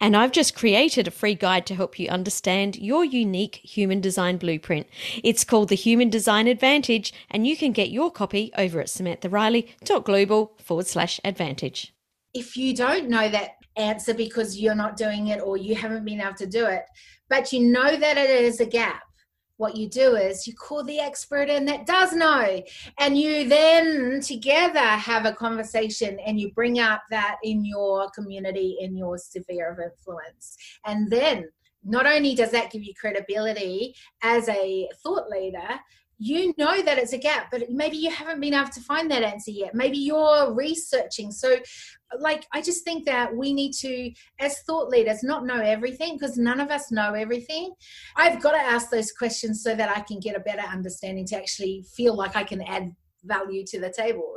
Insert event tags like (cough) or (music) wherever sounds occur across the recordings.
And I've just created a free guide to help you understand your unique human design blueprint. It's called the Human Design Advantage, and you can get your copy over at samanthariley.global forward slash advantage if you don't know that answer because you're not doing it or you haven't been able to do it, but you know that it is a gap, what you do is you call the expert in that does know, and you then together have a conversation and you bring up that in your community, in your sphere of influence. And then not only does that give you credibility as a thought leader, you know that it's a gap, but maybe you haven't been able to find that answer yet. Maybe you're researching. So, like, I just think that we need to, as thought leaders, not know everything because none of us know everything. I've got to ask those questions so that I can get a better understanding to actually feel like I can add value to the table.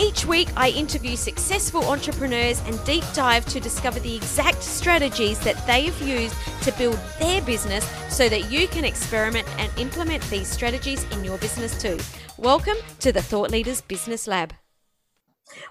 Each week, I interview successful entrepreneurs and deep dive to discover the exact strategies that they have used to build their business so that you can experiment and implement these strategies in your business too. Welcome to the Thought Leaders Business Lab.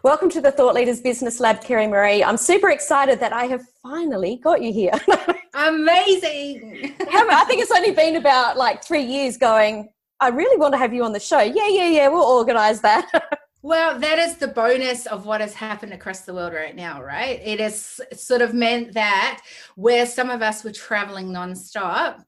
Welcome to the Thought Leaders Business Lab, Kerry Marie. I'm super excited that I have finally got you here. (laughs) Amazing. I think it's only been about like three years going, I really want to have you on the show. Yeah, yeah, yeah, we'll organize that. (laughs) Well, that is the bonus of what has happened across the world right now, right? It has sort of meant that where some of us were traveling nonstop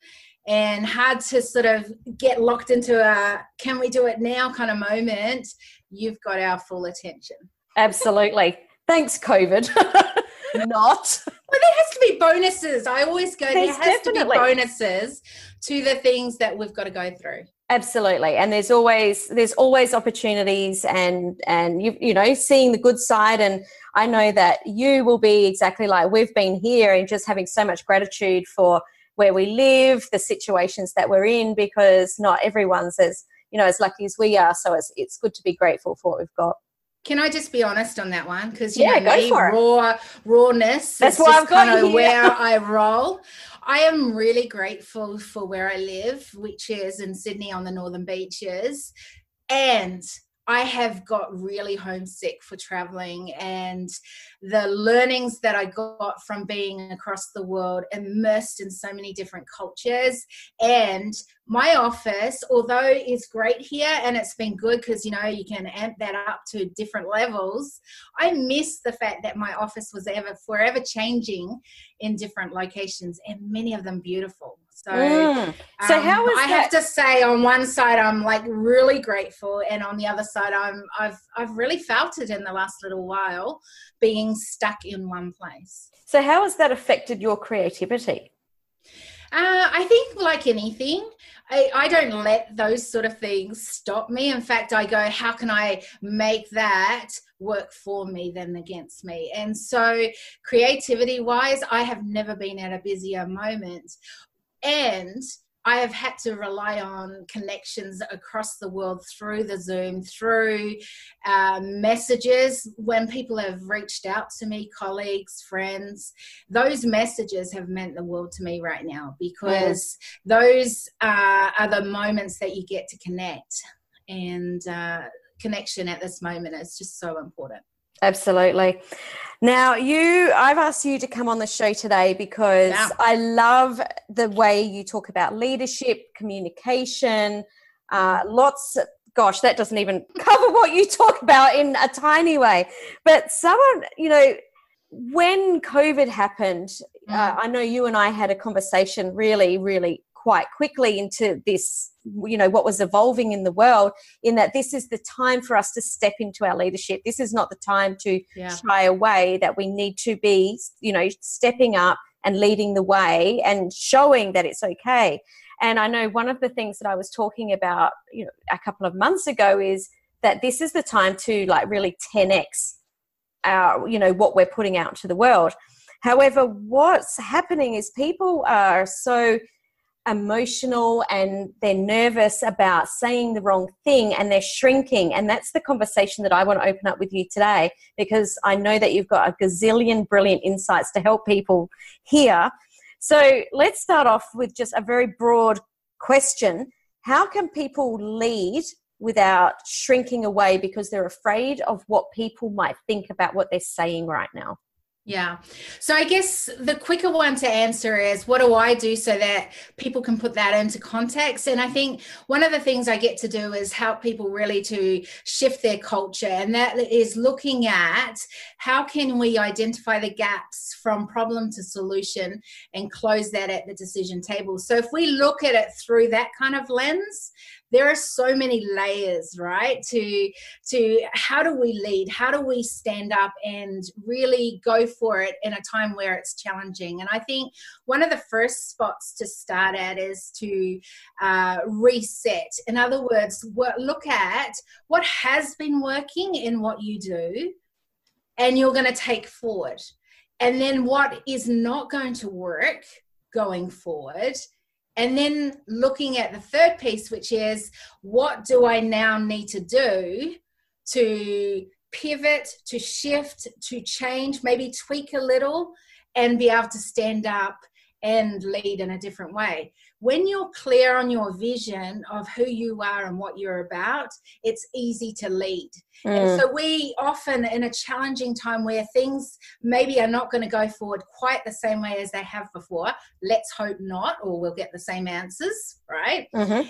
and had to sort of get locked into a can we do it now kind of moment, you've got our full attention. Absolutely. Thanks, COVID. (laughs) Not. Well, there has to be bonuses. I always go, There's there has definitely. to be bonuses to the things that we've got to go through absolutely and there's always there's always opportunities and and you you know seeing the good side and i know that you will be exactly like we've been here and just having so much gratitude for where we live the situations that we're in because not everyone's as you know as lucky as we are so it's it's good to be grateful for what we've got can I just be honest on that one? Because you yeah, know me, raw rawness. That's why I've got kind of where I roll. I am really grateful for where I live, which is in Sydney on the Northern Beaches. And I have got really homesick for traveling and the learnings that I got from being across the world, immersed in so many different cultures. And my office, although it's great here and it's been good because you know you can amp that up to different levels, I miss the fact that my office was ever forever changing in different locations and many of them beautiful. So, mm. so um, how was I that? have to say, on one side, I'm like really grateful, and on the other side, I'm I've I've really felt it in the last little while, being stuck in one place. So, how has that affected your creativity? Uh, I think, like anything, I, I, don't let those sort of things stop me. In fact, I go, how can I make that work for me than against me? And so, creativity wise, I have never been at a busier moment and I have had to rely on connections across the world through the Zoom, through uh, messages. When people have reached out to me, colleagues, friends, those messages have meant the world to me right now because those uh, are the moments that you get to connect. And uh, connection at this moment is just so important. Absolutely. Now, you, I've asked you to come on the show today because yeah. I love the way you talk about leadership, communication, uh, lots. Gosh, that doesn't even (laughs) cover what you talk about in a tiny way. But someone, you know, when COVID happened, uh, mm. uh, I know you and I had a conversation really, really quite quickly into this, you know, what was evolving in the world, in that this is the time for us to step into our leadership. This is not the time to yeah. shy away, that we need to be, you know, stepping up and leading the way and showing that it's okay. And I know one of the things that I was talking about, you know, a couple of months ago is that this is the time to like really 10x our, uh, you know, what we're putting out to the world. However, what's happening is people are so emotional and they're nervous about saying the wrong thing and they're shrinking. And that's the conversation that I want to open up with you today because I know that you've got a gazillion brilliant insights to help people here. So let's start off with just a very broad question How can people lead without shrinking away because they're afraid of what people might think about what they're saying right now? Yeah. So I guess the quicker one to answer is what do I do so that people can put that into context? And I think one of the things I get to do is help people really to shift their culture. And that is looking at how can we identify the gaps from problem to solution and close that at the decision table. So if we look at it through that kind of lens, there are so many layers right to to how do we lead? How do we stand up and really go for it in a time where it's challenging? And i think one of the first spots to start at is to uh, reset. In other words look at what has been working in what you do and you're going to take forward. And then what is not going to work going forward and then looking at the third piece, which is what do I now need to do to pivot, to shift, to change, maybe tweak a little, and be able to stand up and lead in a different way. When you're clear on your vision of who you are and what you're about, it's easy to lead. Mm. And so we often in a challenging time where things maybe are not going to go forward quite the same way as they have before. Let's hope not, or we'll get the same answers, right? Mm-hmm.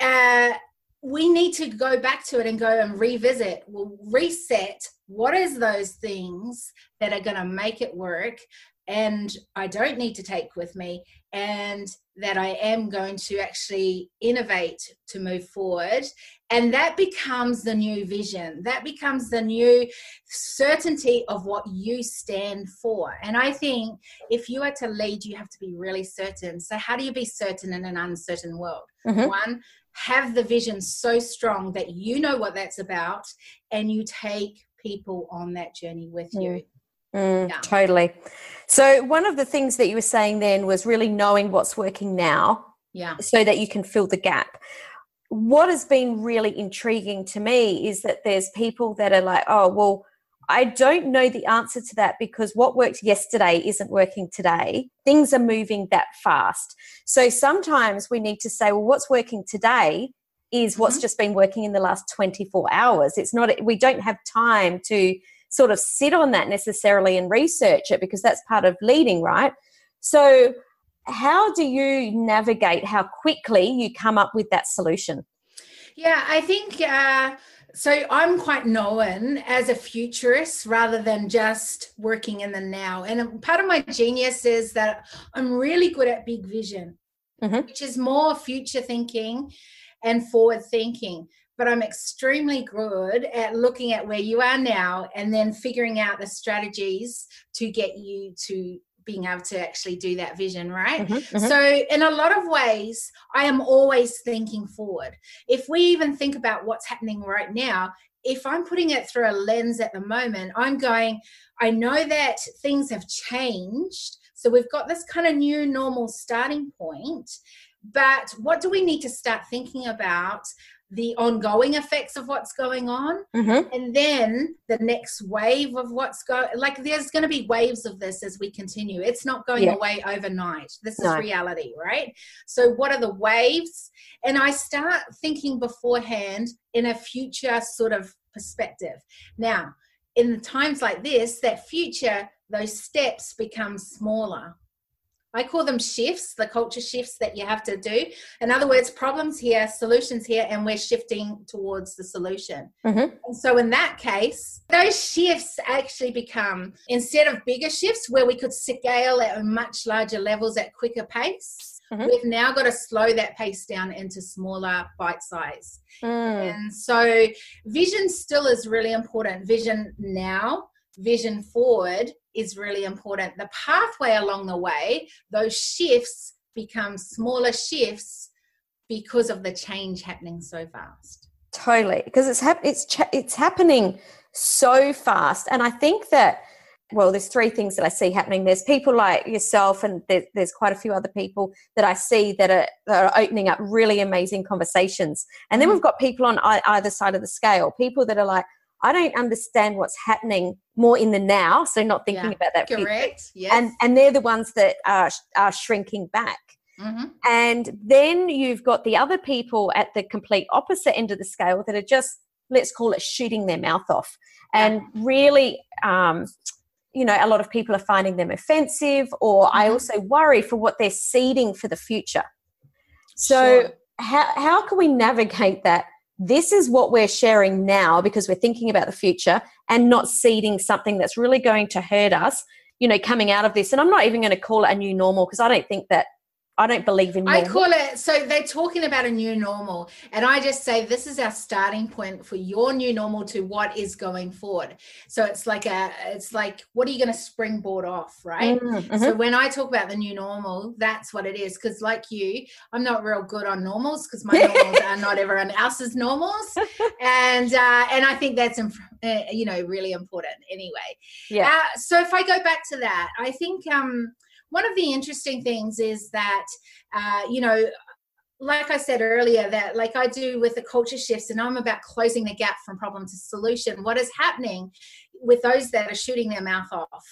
Uh, we need to go back to it and go and revisit, we'll reset what is those things that are going to make it work and I don't need to take with me, and that I am going to actually innovate to move forward. And that becomes the new vision, that becomes the new certainty of what you stand for. And I think if you are to lead, you have to be really certain. So, how do you be certain in an uncertain world? Mm-hmm. One, have the vision so strong that you know what that's about and you take people on that journey with mm. you. Mm, yeah. Totally. So, one of the things that you were saying then was really knowing what's working now. Yeah. So that you can fill the gap. What has been really intriguing to me is that there's people that are like, oh, well, I don't know the answer to that because what worked yesterday isn't working today. Things are moving that fast. So sometimes we need to say, well, what's working today is what's mm-hmm. just been working in the last 24 hours. It's not, we don't have time to sort of sit on that necessarily and research it because that's part of leading, right? So, how do you navigate how quickly you come up with that solution? Yeah, I think uh, so. I'm quite known as a futurist rather than just working in the now. And part of my genius is that I'm really good at big vision, mm-hmm. which is more future thinking and forward thinking but I'm extremely good at looking at where you are now and then figuring out the strategies to get you to being able to actually do that vision, right? Mm-hmm, mm-hmm. So, in a lot of ways, I am always thinking forward. If we even think about what's happening right now, if I'm putting it through a lens at the moment, I'm going, I know that things have changed. So, we've got this kind of new normal starting point. But what do we need to start thinking about? The ongoing effects of what's going on mm-hmm. and then the next wave of what's going like there's going to be waves of this as we continue it's not going yeah. away overnight this no. is reality right so what are the waves and i start thinking beforehand in a future sort of perspective now in times like this that future those steps become smaller I call them shifts, the culture shifts that you have to do. In other words, problems here, solutions here, and we're shifting towards the solution. Mm-hmm. And so, in that case, those shifts actually become instead of bigger shifts where we could scale at much larger levels at quicker pace. Mm-hmm. We've now got to slow that pace down into smaller bite size. Mm. And so, vision still is really important. Vision now, vision forward is really important. The pathway along the way, those shifts become smaller shifts because of the change happening so fast. Totally, because it's hap- it's cha- it's happening so fast, and I think that well, there's three things that I see happening. There's people like yourself, and there's, there's quite a few other people that I see that are, that are opening up really amazing conversations. And then mm-hmm. we've got people on either side of the scale, people that are like, I don't understand what's happening more in the now, so not thinking yeah, about that. Correct. Yes. And and they're the ones that are are shrinking back. Mm-hmm. And then you've got the other people at the complete opposite end of the scale that are just let's call it shooting their mouth off, and really. Um, you know, a lot of people are finding them offensive, or mm-hmm. I also worry for what they're seeding for the future. So, sure. how, how can we navigate that this is what we're sharing now because we're thinking about the future and not seeding something that's really going to hurt us you know coming out of this. And i'm not even going to call it a new normal because i don't think that I don't believe in. Normal. I call it so they're talking about a new normal, and I just say this is our starting point for your new normal to what is going forward. So it's like a, it's like what are you going to springboard off, right? Mm-hmm. So when I talk about the new normal, that's what it is. Because like you, I'm not real good on normals because my (laughs) normals are not everyone else's normals, (laughs) and uh, and I think that's uh, you know really important anyway. Yeah. Uh, so if I go back to that, I think um one of the interesting things is that, uh, you know, like I said earlier, that like I do with the culture shifts, and I'm about closing the gap from problem to solution. What is happening with those that are shooting their mouth off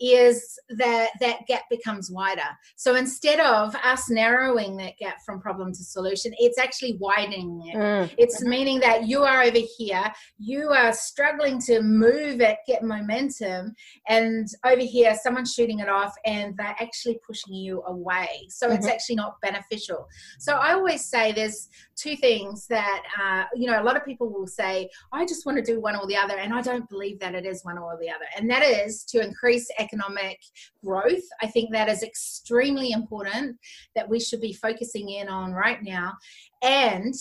is that that gap becomes wider. So instead of us narrowing that gap from problem to solution, it's actually widening it. Mm. It's meaning that you are over here, you are struggling to move it, get momentum, and over here, someone's shooting it off and they're actually pushing you away. So mm-hmm. it's actually not beneficial. So I always say there's two things that, uh, you know, a lot of people will say, I just want to do one or the other, and I don't believe that it is is one or the other, and that is to increase economic growth. I think that is extremely important that we should be focusing in on right now, and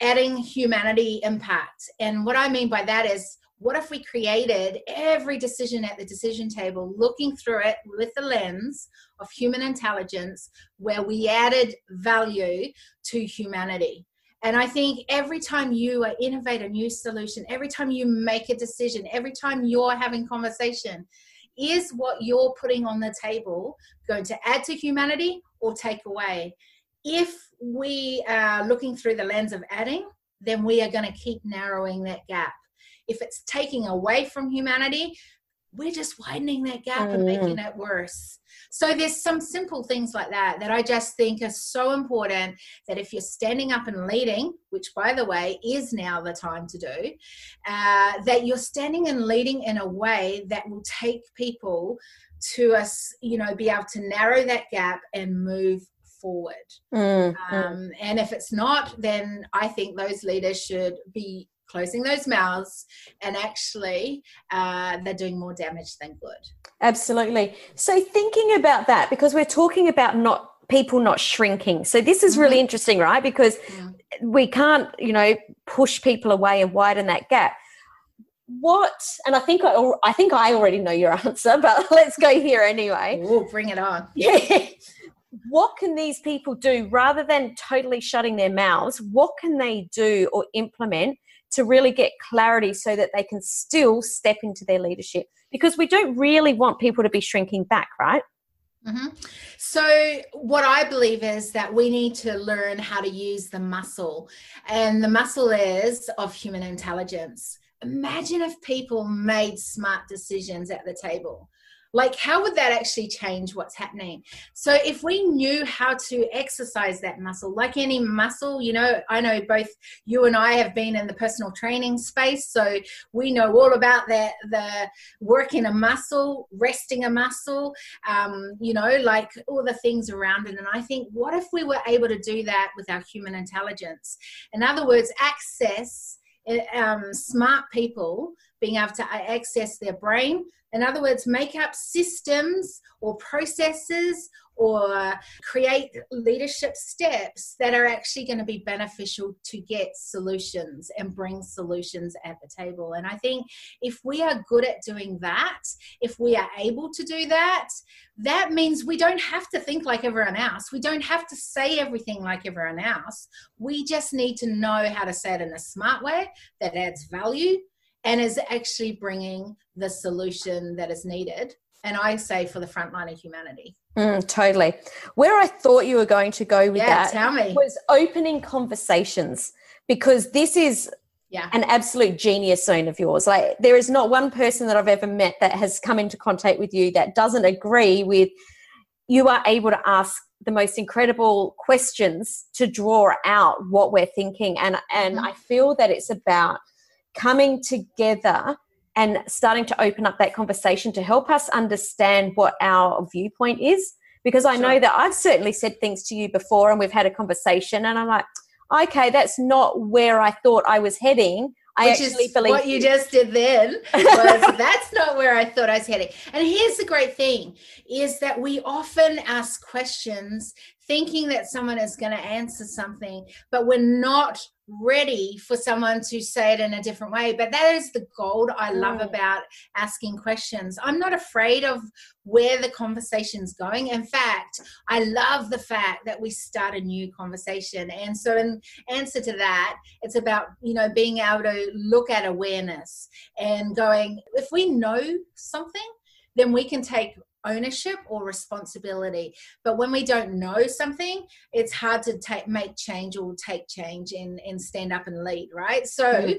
adding humanity impact. And what I mean by that is what if we created every decision at the decision table looking through it with the lens of human intelligence where we added value to humanity and I think every time you uh, innovate a new solution, every time you make a decision, every time you're having conversation, is what you're putting on the table going to add to humanity or take away? If we are looking through the lens of adding, then we are going to keep narrowing that gap. If it's taking away from humanity, we're just widening that gap mm. and making mm. it worse. So there's some simple things like that that I just think are so important that if you're standing up and leading, which by the way is now the time to do, uh, that you're standing and leading in a way that will take people to us, you know, be able to narrow that gap and move forward. Mm, um, and if it's not, then I think those leaders should be closing those mouths and actually uh, they're doing more damage than good. Absolutely. So thinking about that because we're talking about not people not shrinking. So this is really mm-hmm. interesting right? Because mm. we can't you know push people away and widen that gap. What and i think i, I think i already know your (laughs) answer but (laughs) let's go here anyway. Ooh, bring it on. Yeah (laughs) what can these people do? Rather than totally shutting their mouths what can they do or implement to really get clarity so that they can still step into their leadership because we don't really want people to be shrinking back, right? Mm-hmm. So, what I believe is that we need to learn how to use the muscle, and the muscle is of human intelligence. Imagine if people made smart decisions at the table. Like how would that actually change what's happening? So if we knew how to exercise that muscle like any muscle you know i know both you and i have been in the personal training space so we know all about that the working a muscle resting a muscle um, you know like all the things around it. And i think what if we were able to do that with our human intelligence? In other words access um, smart people being able to access their brain. In other words, make up systems or processes or create leadership steps that are actually going to be beneficial to get solutions and bring solutions at the table. And I think if we are good at doing that, if we are able to do that, that means we don't have to think like everyone else. We don't have to say everything like everyone else. We just need to know how to say it in a smart way that adds value and is actually bringing the solution that is needed. And I say for the front line of humanity. Mm, totally. Where I thought you were going to go with yeah, that was opening conversations because this is yeah. an absolute genius zone of yours. Like there is not one person that I've ever met that has come into contact with you that doesn't agree with you are able to ask the most incredible questions to draw out what we're thinking and and mm-hmm. I feel that it's about coming together and starting to open up that conversation to help us understand what our viewpoint is. Because I sure. know that I've certainly said things to you before and we've had a conversation, and I'm like, okay, that's not where I thought I was heading. I Which actually is believe what you just did then (laughs) was that's not where I thought I was heading. And here's the great thing is that we often ask questions thinking that someone is going to answer something, but we're not ready for someone to say it in a different way. But that is the gold I love mm. about asking questions. I'm not afraid of where the conversation's going. In fact, I love the fact that we start a new conversation. And so in answer to that, it's about, you know, being able to look at awareness and going, if we know something, then we can take ownership or responsibility. But when we don't know something, it's hard to take make change or take change and, and stand up and lead, right? So mm-hmm.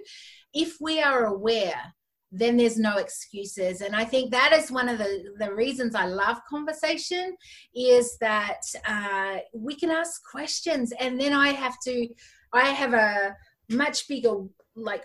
if we are aware, then there's no excuses. And I think that is one of the, the reasons I love conversation is that uh, we can ask questions and then I have to, I have a much bigger, like,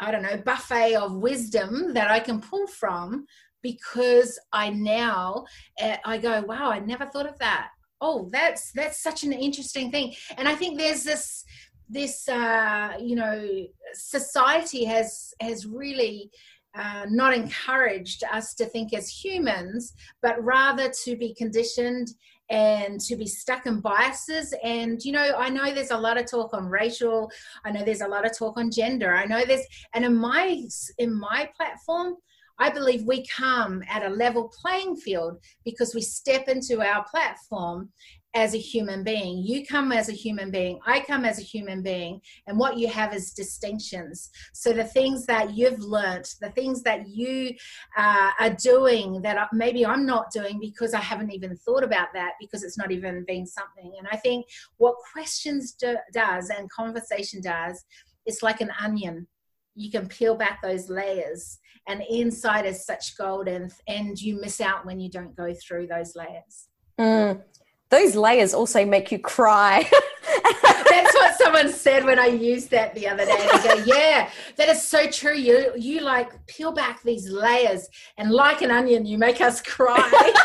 I don't know, buffet of wisdom that I can pull from because I now uh, I go, wow, I never thought of that. Oh, that's that's such an interesting thing. And I think there's this this uh, you know society has has really uh, not encouraged us to think as humans, but rather to be conditioned and to be stuck in biases. And, you know, I know there's a lot of talk on racial, I know there's a lot of talk on gender. I know there's, and in my, in my platform, I believe we come at a level playing field because we step into our platform as a human being. You come as a human being. I come as a human being. And what you have is distinctions. So the things that you've learnt, the things that you uh, are doing that maybe I'm not doing because I haven't even thought about that because it's not even been something. And I think what questions do, does and conversation does, it's like an onion you can peel back those layers and inside is such gold and and you miss out when you don't go through those layers. Mm. those layers also make you cry. (laughs) That's what someone said when i used that the other day. They go yeah that is so true. You you like peel back these layers and like an onion you make us cry. (laughs)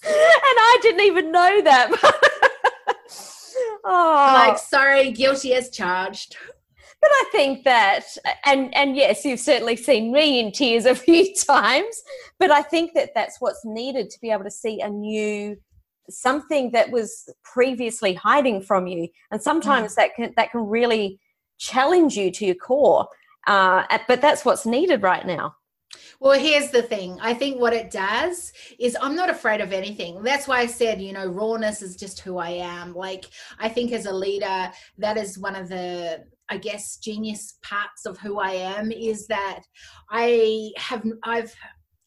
And i didn't even know that. (laughs) Oh like sorry guilty as charged but I think that, and and yes, you've certainly seen me in tears (laughs) a few times. But I think that that's what's needed to be able to see a new something that was previously hiding from you, and sometimes mm. that can that can really challenge you to your core. Uh, but that's what's needed right now. Well, here's the thing. I think what it does is I'm not afraid of anything. That's why I said, you know, rawness is just who I am. Like, I think as a leader, that is one of the I guess genius parts of who I am is that I have I've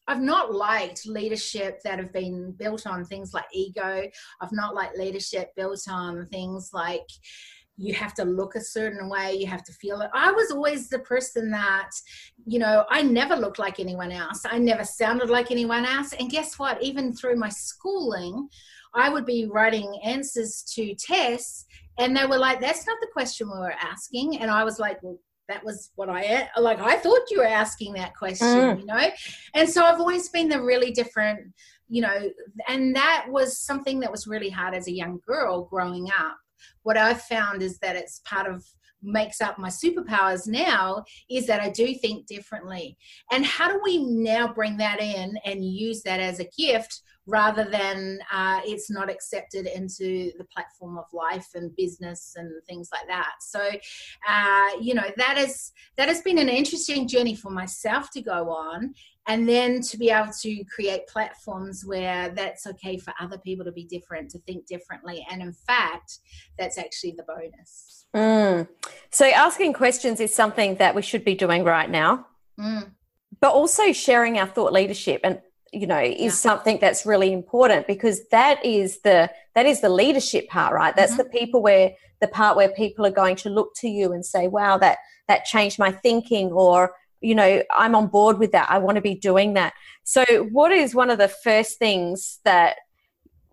I've not liked leadership that have been built on things like ego. I've not liked leadership built on things like you have to look a certain way you have to feel it. I was always the person that you know i never looked like anyone else. I never sounded like anyone else. And guess what? Even through my schooling i would be writing answers to tests and they were like that's not the question we were asking and i was like well that was what I like. I thought you were asking that question, mm. you know? And so I've always been the really different, you know, and that was something that was really hard as a young girl growing up what I've found is that it's part of makes up my superpowers now is that I do think differently. And how do we now bring that in and use that as a gift rather than uh, it's not accepted into the platform of life and business and things like that? So, uh, you know, that is that has been an interesting journey for myself to go on and then to be able to create platforms where that's okay for other people to be different to think differently and in fact that's actually the bonus mm. so asking questions is something that we should be doing right now mm. but also sharing our thought leadership and you know is yeah. something that's really important because that is the that is the leadership part right that's mm-hmm. the people where the part where people are going to look to you and say wow that that changed my thinking or you know i'm on board with that i want to be doing that so what is one of the first things that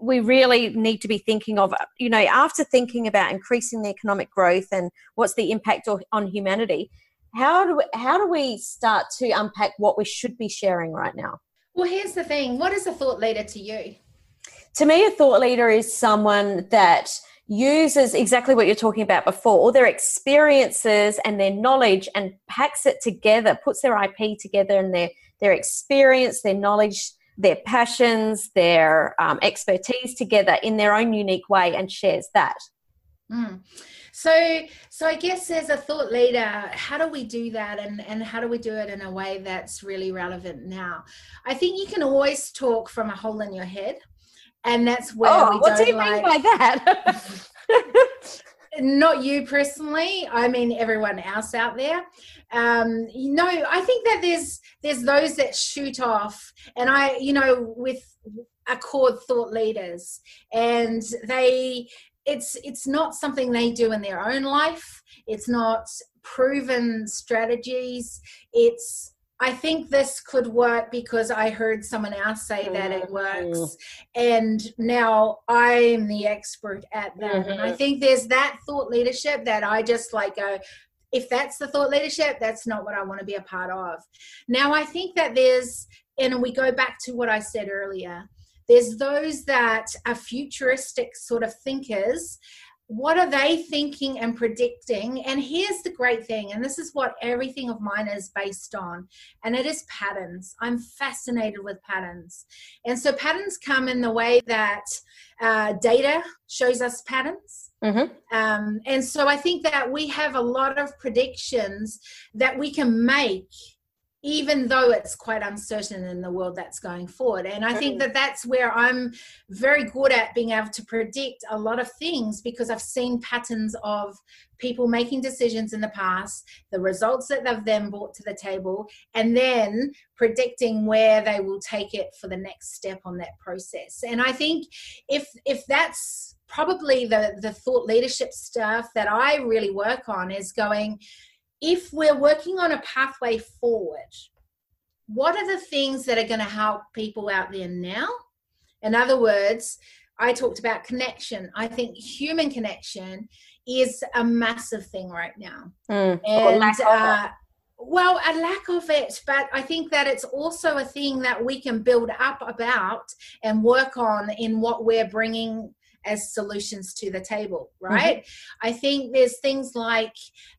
we really need to be thinking of you know after thinking about increasing the economic growth and what's the impact on humanity how do we, how do we start to unpack what we should be sharing right now well here's the thing what is a thought leader to you to me a thought leader is someone that uses exactly what you're talking about before, all their experiences and their knowledge and packs it together, puts their IP together and their, their experience, their knowledge, their passions, their um, expertise together in their own unique way and shares that. Mm. So, so I guess as a thought leader, how do we do that, and and how do we do it in a way that's really relevant now? I think you can always talk from a hole in your head and that's where oh, what do you like, mean by that (laughs) not you personally i mean everyone else out there um you know i think that there's there's those that shoot off and i you know with accord thought leaders and they it's it's not something they do in their own life it's not proven strategies it's I think this could work because I heard someone else say that it works. Mm-hmm. And now I'm the expert at that. Mm-hmm. And I mm-hmm. think there's that thought leadership that I just like go, if that's the thought leadership, that's not what I want to be a part of. Now, I think that there's, and we go back to what I said earlier, there's those that are futuristic sort of thinkers what are they thinking and predicting? And here's the great thing, and this is what everything of mine is based on, and it is patterns. I'm fascinated with patterns. And so patterns come in the way that uh, data shows us patterns. Mm-hmm. Um, and so I think that we have a lot of predictions that we can make even though it's quite uncertain in the world that's going forward. And I think that that's where I'm very good at being able to predict a lot of things because I've seen patterns of people making decisions in the past, the results that they've then brought to the table, and then predicting where they will take it for the next step on that process. And I think if if that's probably the the thought leadership stuff that I really work on is going if we're working on a pathway forward, what are the things that are going to help people out there now? In other words, I talked about connection. I think human connection is a massive thing right now. Mm, and uh, well, a lack of it, but I think that it's also a thing that we can build up about and work on in what we're bringing as solutions to the table, mm-hmm. right? Mm-hmm. I think there's things like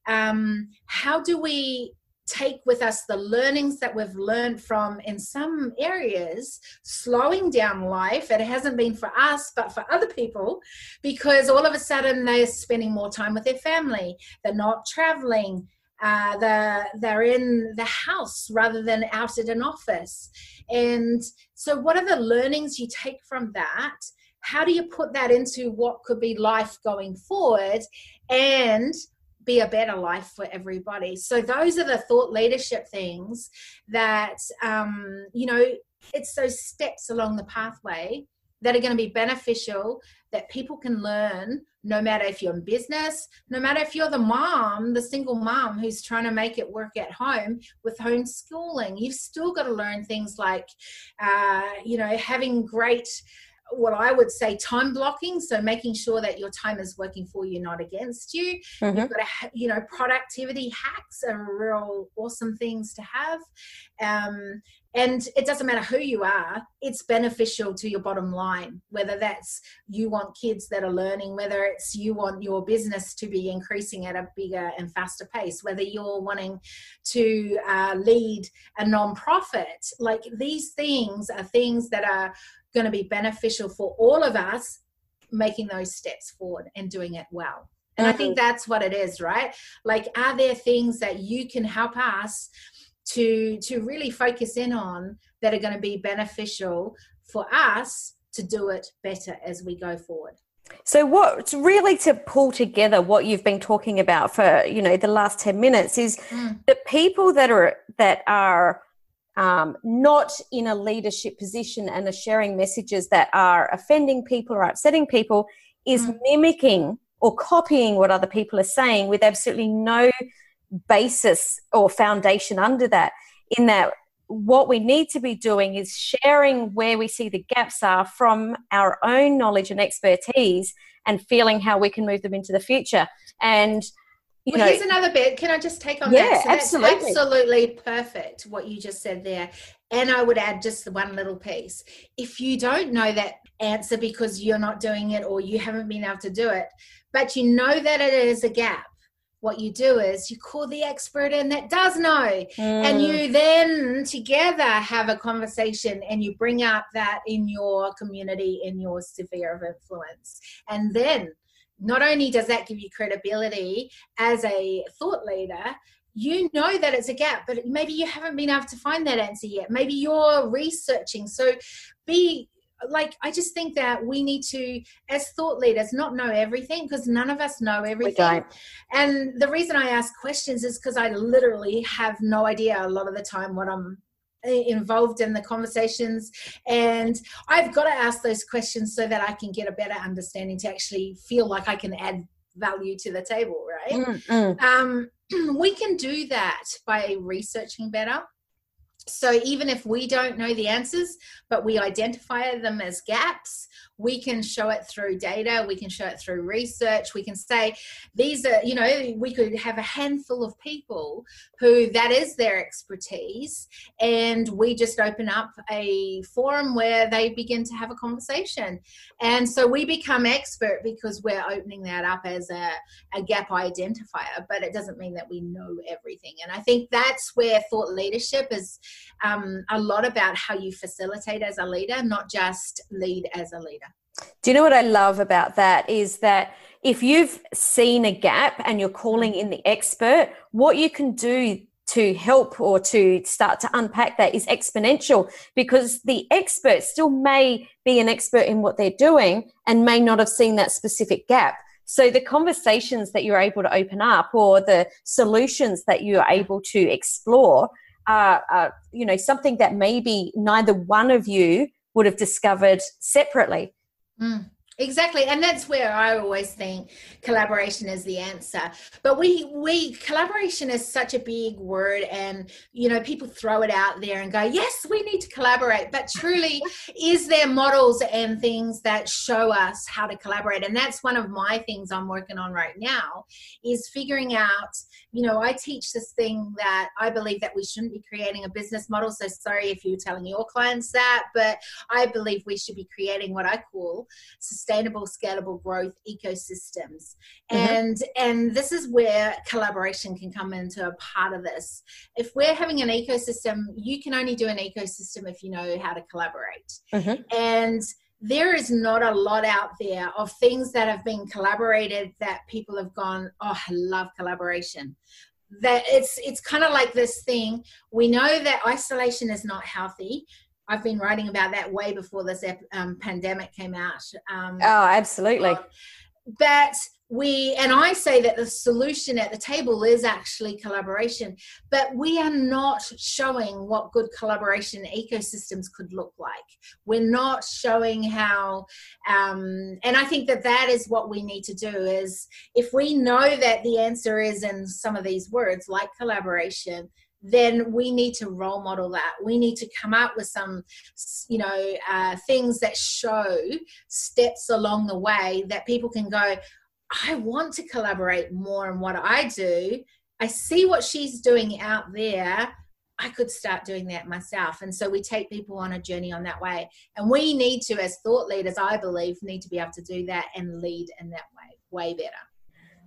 um, how do we take with us the learnings that we've learned from in some areas slowing down life it hasn't been for us but for other people because all of a sudden they're spending more time with their family they're not traveling uh, they're, they're in the house rather than out at an office and so what are the learnings you take from that how do you put that into what could be life going forward and be a better life for everybody so those are the thought leadership things that um, you know it's those steps along the pathway that are going to be beneficial that people can learn no matter if you're in business, no matter if you're the mom, the single mom who's trying to make it work at home with homeschooling. You've still got to learn things like, uh, you know, having great what I would say time blocking. So making sure that your time is working for you, not against you. Mm-hmm. You've got to, you know, productivity hacks are real awesome things to have. Um, and it doesn't matter who you are, it's beneficial to your bottom line, whether that's you want kids that are learning, whether it's you want your business to be increasing at a bigger and faster pace, whether you're wanting to uh, lead a nonprofit. Like these things are things that are going to be beneficial for all of us making those steps forward and doing it well. And mm-hmm. I think mm-hmm. that's what it is, right? Like, are there things that you can help us to to really focus in on that are going to be beneficial for us to do it better as we go forward? So what really to pull together what you've been talking about for you know the last 10 minutes is mm. the people that are that are um, not in a leadership position and are sharing messages that are offending people or upsetting people is mm. mimicking or copying what other people are saying with absolutely no basis or foundation under that. In that, what we need to be doing is sharing where we see the gaps are from our own knowledge and expertise and feeling how we can move them into the future. And you well, know, here's another bit. Can I just take on yeah, that? So absolutely. absolutely perfect what you just said there. And I would add just the one little piece. If you don't know that answer because you're not doing it or you haven't been able to do it, but you know that it is a gap, what you do is you call the expert in that does know mm. and you then together have a conversation and you bring up that in your community in your sphere of influence and then not only does that give you credibility as a thought leader, you know that it's a gap, but maybe you haven't been able to find that answer yet. Maybe you're researching. So be like I just think that we need to, as thought leaders, not know everything because none of us know everything. And the reason I ask questions is because I literally have no idea a lot of the time what I'm involved in the conversations. And i've got to ask those questions so that i can get a better understanding to actually feel like i can add value to the table right? Mm-hmm. um, (clears throat) we can do that by researching better. So even if we don't know the answers but we identify them as gaps we can show it through data we can show it through research we can say these are you know we could have a handful of people who that is their expertise and we just open up a forum where they begin to have a conversation. And so we become expert because we're opening that up as a, a gap identifier but it doesn't mean that we know everything. And i think that's where thought leadership is um, a lot about how you facilitate as a leader not just lead as a leader do you know what I love about that is that if you've seen a gap and you're calling in the expert, what you can do to help or to start to unpack that is exponential because the expert still may be an expert in what they're doing and may not have seen that specific gap. So the conversations that you're able to open up or the solutions that you're able to explore are, are you know, something that maybe neither one of you would have discovered separately. Mm. Exactly, and that's where I always think collaboration is the answer. But we we collaboration is such a big word, and you know people throw it out there and go, yes, we need to collaborate. But truly, is there models and things that show us how to collaborate? And that's one of my things I'm working on right now is figuring out. You know, I teach this thing that I believe that we shouldn't be creating a business model. So sorry if you're telling your clients that, but I believe we should be creating what I call sustainable scalable growth ecosystems. Mm-hmm. and and this is where collaboration can come into a part of this. If we're having an ecosystem you can only do an ecosystem if you know how to collaborate. Mm-hmm. and there is not a lot out there of things that have been collaborated that people have gone oh i love collaboration. That it's it's kind of like this thing we know that isolation is not healthy I've been writing about that way before this um, pandemic came out. Um, oh, absolutely. but we and i say that the solution at the table is actually collaboration but we are not showing what good collaboration ecosystems could look like we're not showing how um, and i think that that is what we need to do is if we know that the answer is in some of these words like collaboration then we need to role model that. We need to come up with some, you know, uh, things that show steps along the way that people can go, I want to collaborate more in what I do. I see what she's doing out there. I could start doing that myself. And so we take people on a journey on that way. And we need to, as thought leaders, I believe, need to be able to do that and lead in that way way better.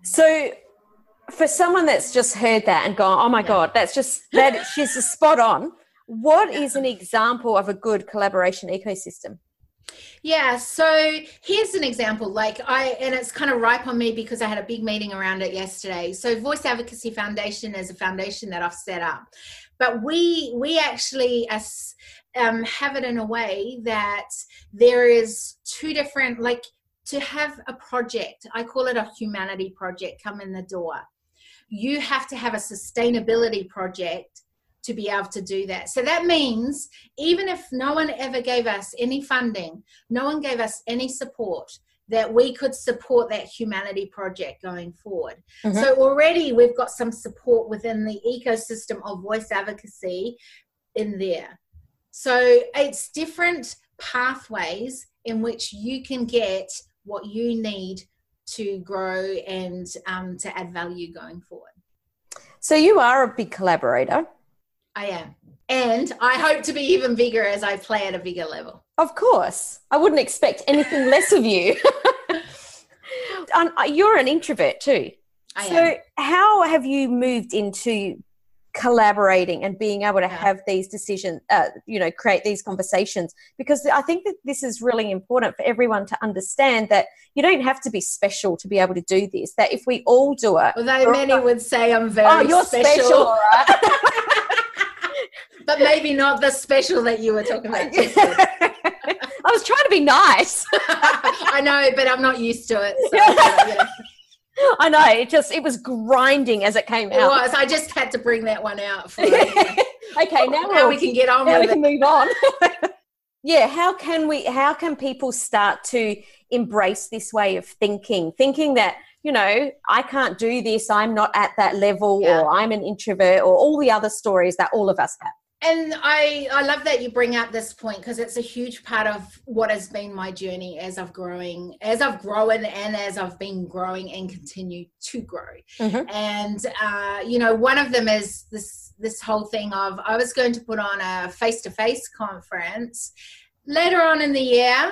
So for someone that's just heard that and gone, oh my yeah. God, that's just that she's a spot on. What is an example of a good collaboration ecosystem? Yeah, so here's an example. Like I, and it's kind of ripe on me because I had a big meeting around it yesterday. So Voice Advocacy Foundation is a foundation that I've set up, but we we actually as um, have it in a way that there is two different like to have a project. I call it a humanity project. Come in the door. You have to have a sustainability project to be able to do that. So that means even if no one ever gave us any funding, no one gave us any support, that we could support that humanity project going forward. Mm-hmm. So already we've got some support within the ecosystem of voice advocacy in there. So it's different pathways in which you can get what you need to grow and um, to add value going forward. So you are a big collaborator. I am. And I hope to be even bigger as I play at a bigger level. Of course. I wouldn't expect anything less of you. (laughs) um, you're an introvert too. I so, am. how have you moved into collaborating and being able to yeah. have these decisions, uh, you know, create these conversations? Because I think that this is really important for everyone to understand that you don't have to be special to be able to do this. That if we all do it, although many would say I'm very oh, you're special, special right? (laughs) but maybe not the special that you were talking about. (laughs) I was trying to be nice. (laughs) I know, but I'm not used to it. So, yeah. I know it just it was grinding as it came it out. Was. I just had to bring that one out. For, (laughs) okay, now, now we can get on. Now we it. can move on. (laughs) yeah, how can we? How can people start to embrace this way of thinking? Thinking that you know I can't do this. I'm not at that level, yeah. or I'm an introvert, or all the other stories that all of us have and I, I love that you bring up this point because it's a huge part of what has been my journey as I've growing, as I've grown and as I've been growing and continue to grow. Mm-hmm. And uh, you know, one of them is this this whole thing of I was going to put on a face to face conference later on in the year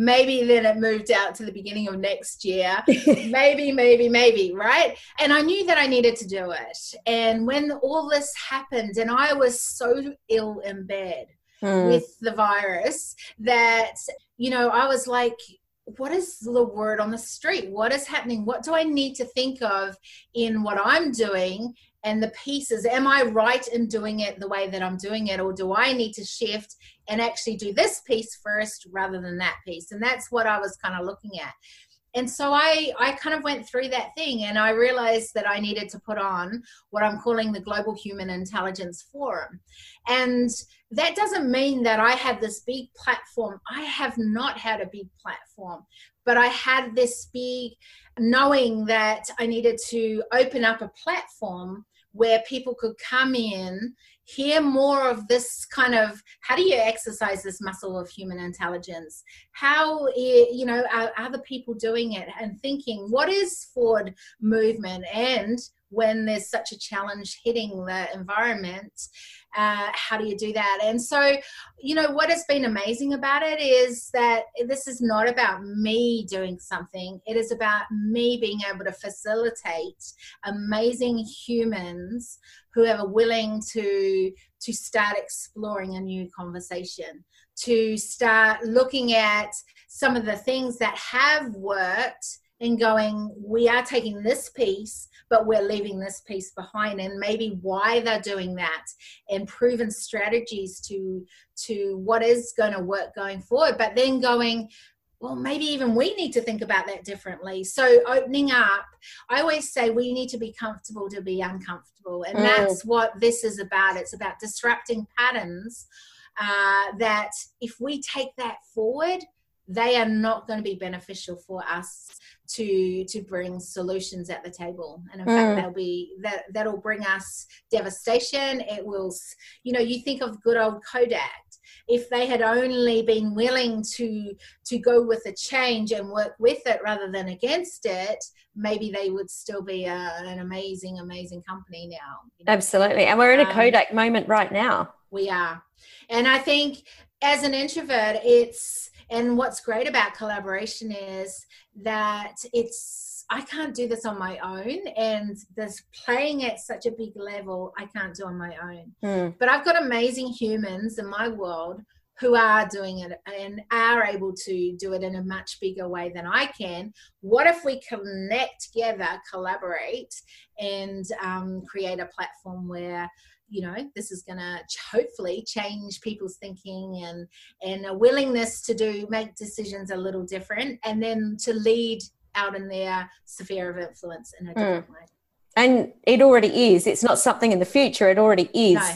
maybe then it moved out to the beginning of next year. (laughs) Maybe maybe maybe right? And i knew that i needed to do it. And when all this happened and i was so ill in bed mm. with the virus that you know i was like what is the word on the street? What is happening? What do i need to think of in what i'm doing and the pieces? Am i right in doing it the way that i'm doing it or do i need to shift and actually do this piece first rather than that piece. And that's what i was kind of looking at. And so i i kind of went through that thing and i realized that i needed to put on what i'm calling the global human intelligence forum. And that doesn't mean that i had this big platform. I have not had a big platform but i had this big knowing that i needed to open up a platform where people could come in hear more of this kind of how do you exercise this muscle of human intelligence? How you know are other people doing it and thinking what is forward movement? And when there's such a challenge hitting the environment uh, how do you do that? And so you know what has been amazing about it is that this is not about me doing something. It is about me being able to facilitate amazing humans who are willing to to start exploring a new conversation to start looking at some of the things that have worked and going we are taking this piece but we're leaving this piece behind and maybe why they're doing that and proven strategies to to what is going to work going forward. But then going well, maybe even we need to think about that differently. So, opening up, I always say we need to be comfortable to be uncomfortable. And mm. that's what this is about. It's about disrupting patterns uh, that if we take that forward, they are not going to be beneficial for us to to bring solutions at the table and in mm. fact they'll be that that'll bring us devastation it will you know you think of good old kodak if they had only been willing to to go with the change and work with it rather than against it maybe they would still be a, an amazing amazing company now you know? absolutely. And we're in a um, kodak um, moment right now. we are. And i think as an introvert it's and what's great about collaboration is that it's I can't do this on my own, and this playing at such a big level, I can't do on my own. Mm. But I've got amazing humans in my world who are doing it and are able to do it in a much bigger way than I can. What if we connect together, collaborate, and um, create a platform where you know this is going to hopefully change people's thinking and and a willingness to do make decisions a little different and then to lead out in their sphere of influence in a different mm. way and it already is it's not something in the future it already is no.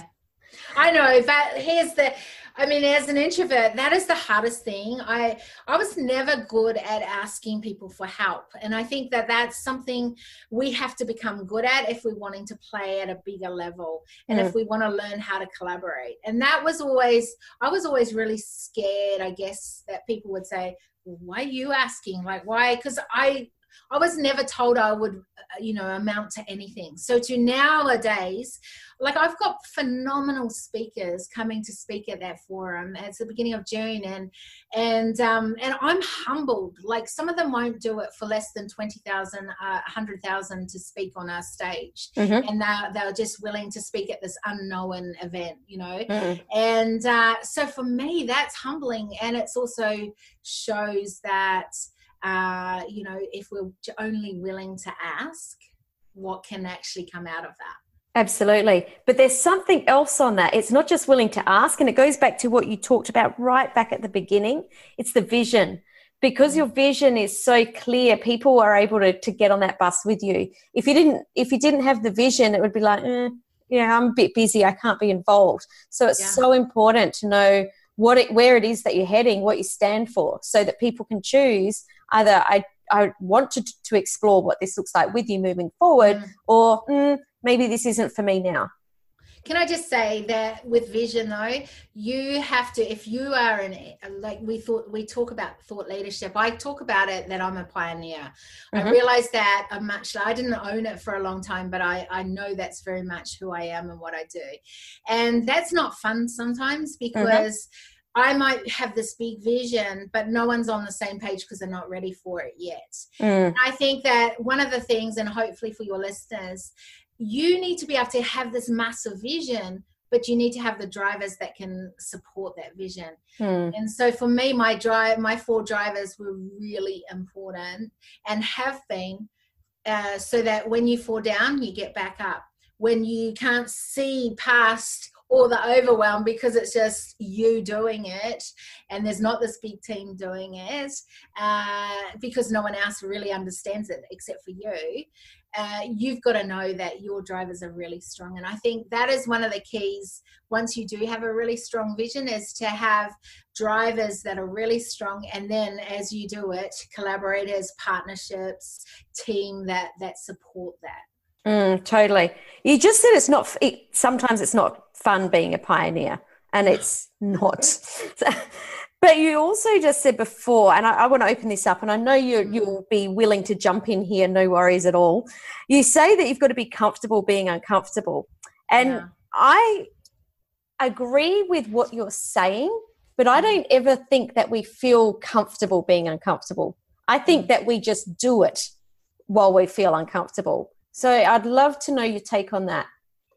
i know but here's the I mean, as an introvert, that is the hardest thing. I I was never good at asking people for help, and I think that that's something we have to become good at if we're wanting to play at a bigger level, and mm. if we want to learn how to collaborate. And that was always I was always really scared. I guess that people would say, "Why are you asking? Like, why?" Because I I was never told I would, uh, you know, amount to anything. So to nowadays, like I've got phenomenal speakers coming to speak at that forum. It's the beginning of June, and and um, and I'm humbled. Like some of them won't do it for less than twenty thousand, uh, hundred thousand to speak on our stage, mm-hmm. and they're they're just willing to speak at this unknown event, you know. Mm-hmm. And uh, so for me, that's humbling, and it's also shows that uh, you know, if we're only willing to ask, what can actually come out of that? Absolutely. But there's something else on that. It's not just willing to ask, and it goes back to what you talked about right back at the beginning. It's the vision. Because your vision is so clear, people are able to, to get on that bus with you. If you didn't if you didn't have the vision, it would be like, eh, yeah, I'm a bit busy, I can't be involved. So it's yeah. so important to know what it, where it is that you're heading, what you stand for, so that people can choose either I I want to to explore what this looks like with you moving forward, mm. or mm, maybe this isn't for me now. Can I just say that with vision though, you have to if you are in like we thought we talk about thought leadership. I talk about it that I'm a pioneer. Mm-hmm. I realized that I'm much I didn't own it for a long time, but I I know that's very much who I am and what I do. And that's not fun sometimes mm-hmm. because mm-hmm I might have this big vision, but no one's on the same page because they're not ready for it yet. Mm. I think that one of the things, and hopefully for your listeners, you need to be able to have this massive vision, but you need to have the drivers that can support that vision. Mm. And so for me, my drive, my four drivers were really important and have been, uh, so that when you fall down, you get back up. When you can't see past or the overwhelm because it's just you doing it and there's not this big team doing it uh, because no one else really understands it except for you. Uh, you've got to know that your drivers are really strong. And I think that is one of the keys once you do have a really strong vision is to have drivers that are really strong. And then as you do it, collaborators, partnerships, team that, that support that. Mm, totally. You just said it's not, it, sometimes it's not fun being a pioneer, and it's not. (laughs) but you also just said before, and I, I, want to open this up, and I know you you'll be willing to jump in here, no worries at all. You say that you've got to be comfortable being uncomfortable, and yeah. I agree with what you're saying, but I don't ever think that we feel comfortable being uncomfortable. I think mm. that we just do it while we feel uncomfortable. So I'd love to know your take on that.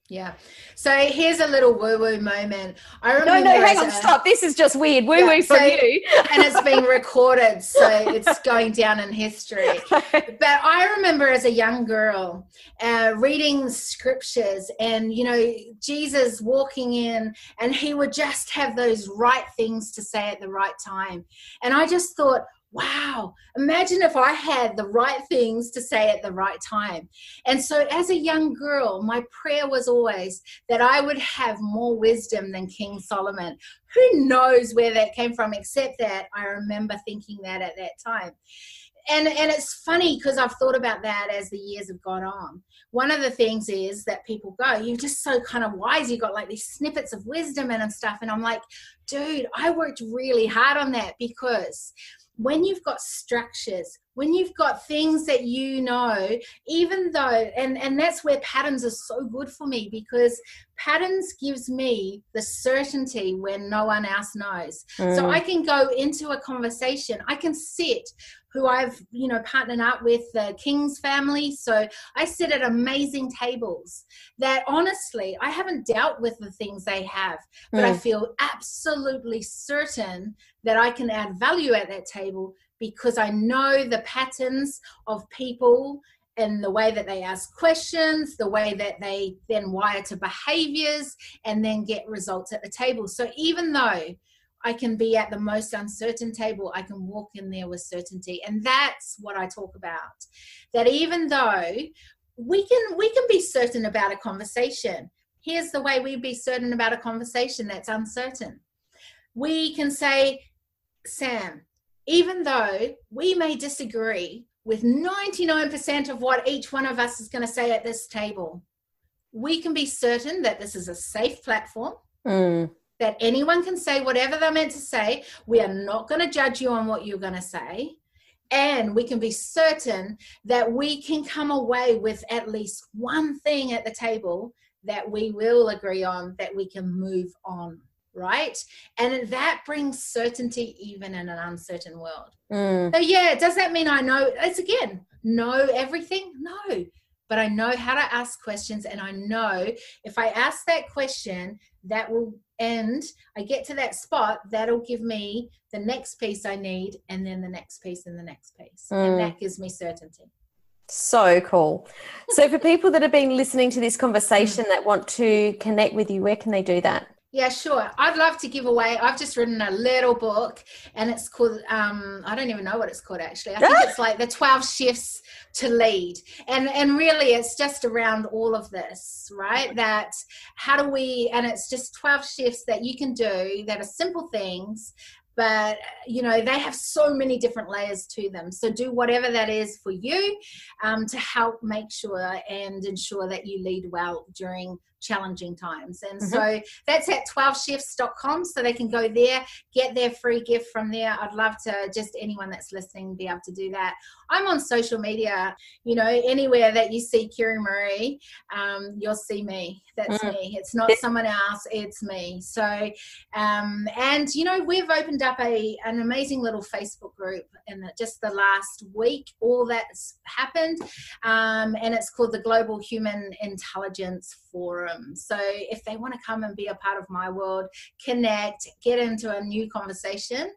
Yeah. So here's a little woo woo moment. I remember. No, no, hang on, a, stop. This is just weird. Woo woo yeah, from so, you. (laughs) and it's being recorded, so (laughs) it's going down in history. (laughs) but I remember as a young girl uh, reading scriptures and, you know, Jesus walking in and he would just have those right things to say at the right time. And I just thought, wow, imagine if I had the right things to say at the right time. And so, as a young girl, my prayer was always that I would have more wisdom than King Solomon. Who knows where that came from, except that I remember thinking that at that time and and it's funny because I've thought about that as the years have gone on. One of the things is that people go, "You're just so kind of wise. You got like these snippets of wisdom and stuff." And I'm like, "Dude, I worked really hard on that because when you've got structures when you've got things that you know even though and and that's where patterns are so good for me because patterns gives me the certainty when no one else knows mm. so i can go into a conversation i can sit who I've, you know, partnered up with the King's family. So I sit at amazing tables that honestly, I haven't dealt with the things they have, but mm. I feel absolutely certain that I can add value at that table because I know the patterns of people and the way that they ask questions, the way that they then wire to behaviors and then get results at the table. So even though I can be at the most uncertain table. I can walk in there with certainty. And that's what I talk about. That even though we can we can be certain about a conversation. Here's the way we'd be certain about a conversation that's uncertain. We can say, Sam, even though we may disagree with 99% of what each one of us is going to say at this table, we can be certain that this is a safe platform. Mm that anyone can say whatever they're meant to say. We are not going to judge you on what you're going to say. And we can be certain that we can come away with at least one thing at the table that we will agree on, that we can move on, right? And that brings certainty even in an uncertain world. Mm. So, yeah, does that mean I know? It's again, know everything? No but I know how to ask questions. And I know if I ask that question, that will end. I get to that spot, that'll give me the next piece I need, and then the next piece and the next piece. Mm. And that gives me certainty. So cool. So, for people that have been listening to this conversation that want to connect with you, where can they do that? Yeah, sure. I'd love to give away. I've just written a little book and it's called, um, I don't even know what it's called actually. I think it's like the 12 shifts to lead. And, and really it's just around all of this, right? That how do we, and it's just 12 shifts that you can do that are simple things but you know they have so many different layers to them so do whatever that is for you um, to help make sure and ensure that you lead well during challenging times. And mm-hmm. so that's at 12shifts.com. So they can go there, get their free gift from there. I'd love to just anyone that's listening be able to do that. I'm on social media, you know, anywhere that you see Kiri Marie, um, you'll see me. That's mm. me. It's not someone else, it's me. So, um, and you know, we've opened up a an amazing little Facebook group in the, just the last week. All that's happened, um, and it's called the Global Human Intelligence Forum. So, if they want to come and be a part of my world, connect, get into a new conversation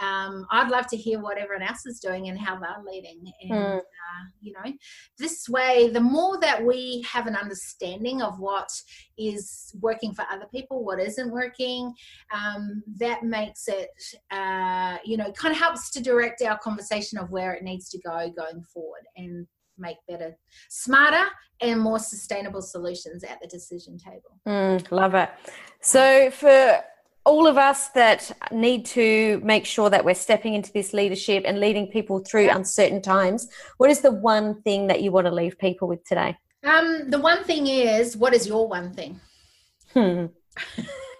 um, I'd love to hear what everyone else is doing and how they're leading. And, mm. uh, you know, this way, the more that we have an understanding of what is working for other people, what isn't working, um, that makes it, uh, you know, kind of helps to direct our conversation of where it needs to go going forward and make better, smarter, and more sustainable solutions at the decision table. Mm, love it. So, for all of us that need to make sure that we're stepping into this leadership and leading people through uncertain times, what is the one thing that you want to leave people with today? Um, the one thing is, what is your one thing? Hmm. (laughs)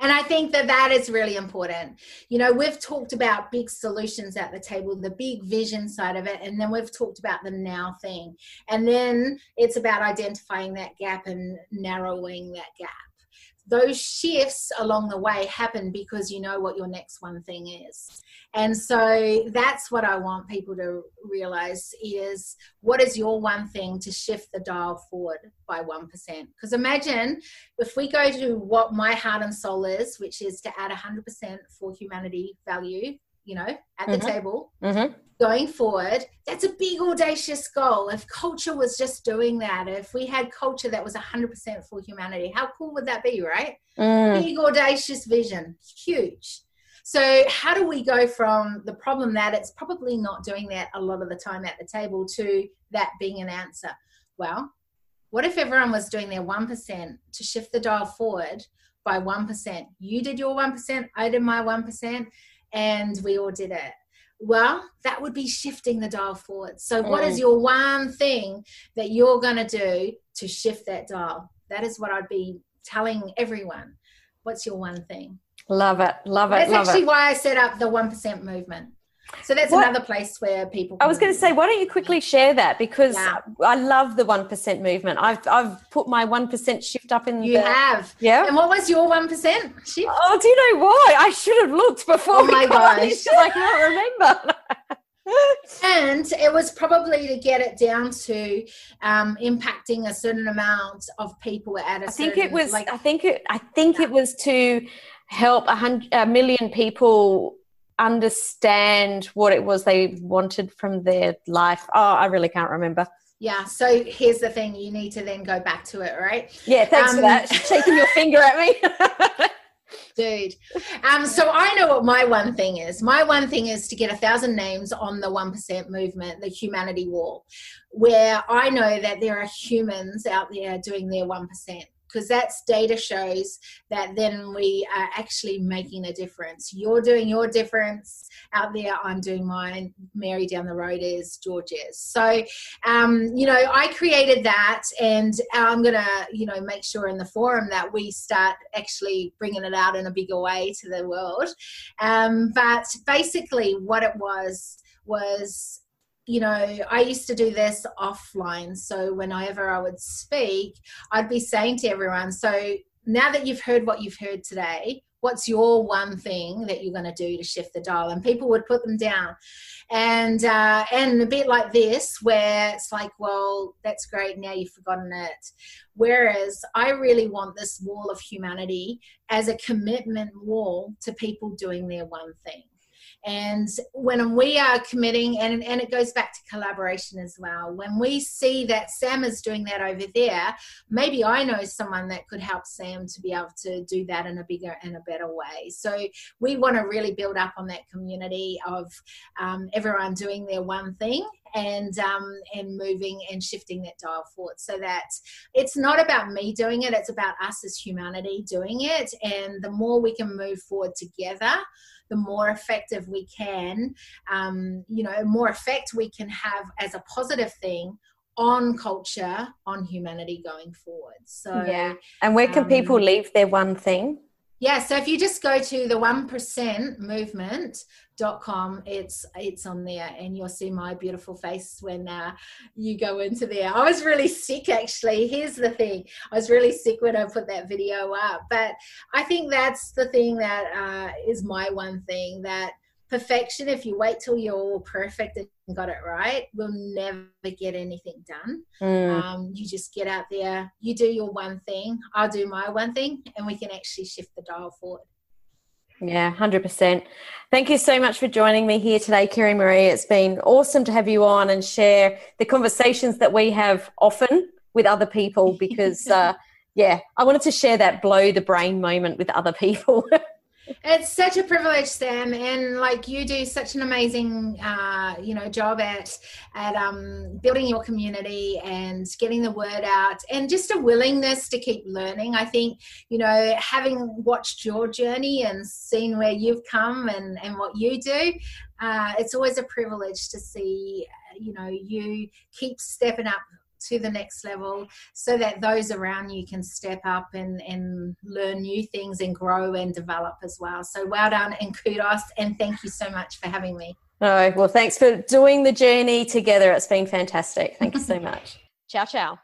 and I think that that is really important. You know, we've talked about big solutions at the table, the big vision side of it, and then we've talked about the now thing. And then it's about identifying that gap and narrowing that gap those shifts along the way happen because you know what your next one thing is. And so that's what i want people to realize is what is your one thing to shift the dial forward by 1% because imagine if we go to what my heart and soul is which is to add 100% for humanity value you know at the mm-hmm. table mm-hmm going forward, that's a big audacious goal. If culture was just doing that, if we had culture that was 100% for humanity, how cool would that be, right? Mm. Big audacious vision, huge. So, how do we go from the problem that it's probably not doing that a lot of the time at the table to that being an answer? Well, what if everyone was doing their 1% to shift the dial forward by 1%? You did your 1%, I did my 1%, and we all did it. Well, that would be shifting the dial forward. So, mm. what is mm. your one thing that you're going to do to shift that dial? That is what I'd be telling everyone. What's your one thing? Love it. Love it. That's love actually it. why I set up the 1% movement. So that's what, another place where people. I was going to say, why don't you quickly share that because yeah. I love the one percent movement. I've I've put my one percent shift up in. You the, have, yeah. And what was your one percent shift? Oh, do you know why? I should have looked before. Oh my gosh! I can't remember. (laughs) and it was probably to get it down to um, impacting a certain amount of people at a I think it was. Like, I think it. I think it was to help a hundred, a million people understand what it was they wanted from their life. Oh, I really can't remember. Yeah. So here's the thing: you need to then go back to it, right? Yeah. Thanks um, for that. Shaking your finger at me. (laughs) Dude. Um, so I know what my one thing is. My one thing is to get a thousand names on the 1% movement, the humanity wall, where I know that there are humans out there doing their 1% because that's data shows that then we are actually making a difference. You're doing your difference out there. I'm doing mine. Mary down the road is George is. So, um, you know, I created that, and I'm gonna, you know, make sure in the forum that we start actually bringing it out in a bigger way to the world. Um, but basically, what it was was you know, I used to do this offline. So whenever I would speak, I'd be saying to everyone, so now that you've heard what you've heard today, what's your one thing that you're going to do to shift the dial? And people would put them down. And uh, and a bit like this, where it's like, well, that's great. Now you've forgotten it. Whereas I really want this wall of humanity as a commitment wall to people doing their one thing. And when we are committing, and, and it goes back to collaboration as well, when we see that Sam is doing that over there, maybe I know someone that could help Sam to be able to do that in a bigger and a better way. So we want to really build up on that community of um, everyone doing their one thing and um, and moving and shifting that dial forward so that it's not about me doing it it's about us as humanity doing it and the more we can move forward together the more effective we can, um, you know, more effect we can have as a positive thing on culture, on humanity going forward. So, yeah. And where can um, people leave their one thing? Yeah, so if you just go to the 1% movement.com, it's it's on there and you'll see my beautiful face when uh, you go into there. I was really sick actually. Here's the thing. I was really sick when I put that video up, but I think that's the thing that uh, is my one thing that – perfection if you wait till you're all perfect and got it right will never get anything done mm. um, you just get out there you do your one thing i'll do my one thing and we can actually shift the dial forward yeah, 100%. Thank you so much for joining me here today, Kerry Marie. It's been awesome to have you on and share the conversations that we have often with other people because, (laughs) uh, yeah, I wanted to share that blow the brain moment with other people. (laughs) It's such a privilege, Sam, and like you do such an amazing, uh, you know, job at at um, building your community and getting the word out, and just a willingness to keep learning. I think, you know, having watched your journey and seen where you've come and and what you do, uh, it's always a privilege to see, you know, you keep stepping up to the next level so that those around you can step up and, and learn new things and grow and develop as well. So well done and kudos and thank you so much for having me. Oh, well, thanks for doing the journey together. It's been fantastic. Thank you so much. (laughs) ciao, ciao.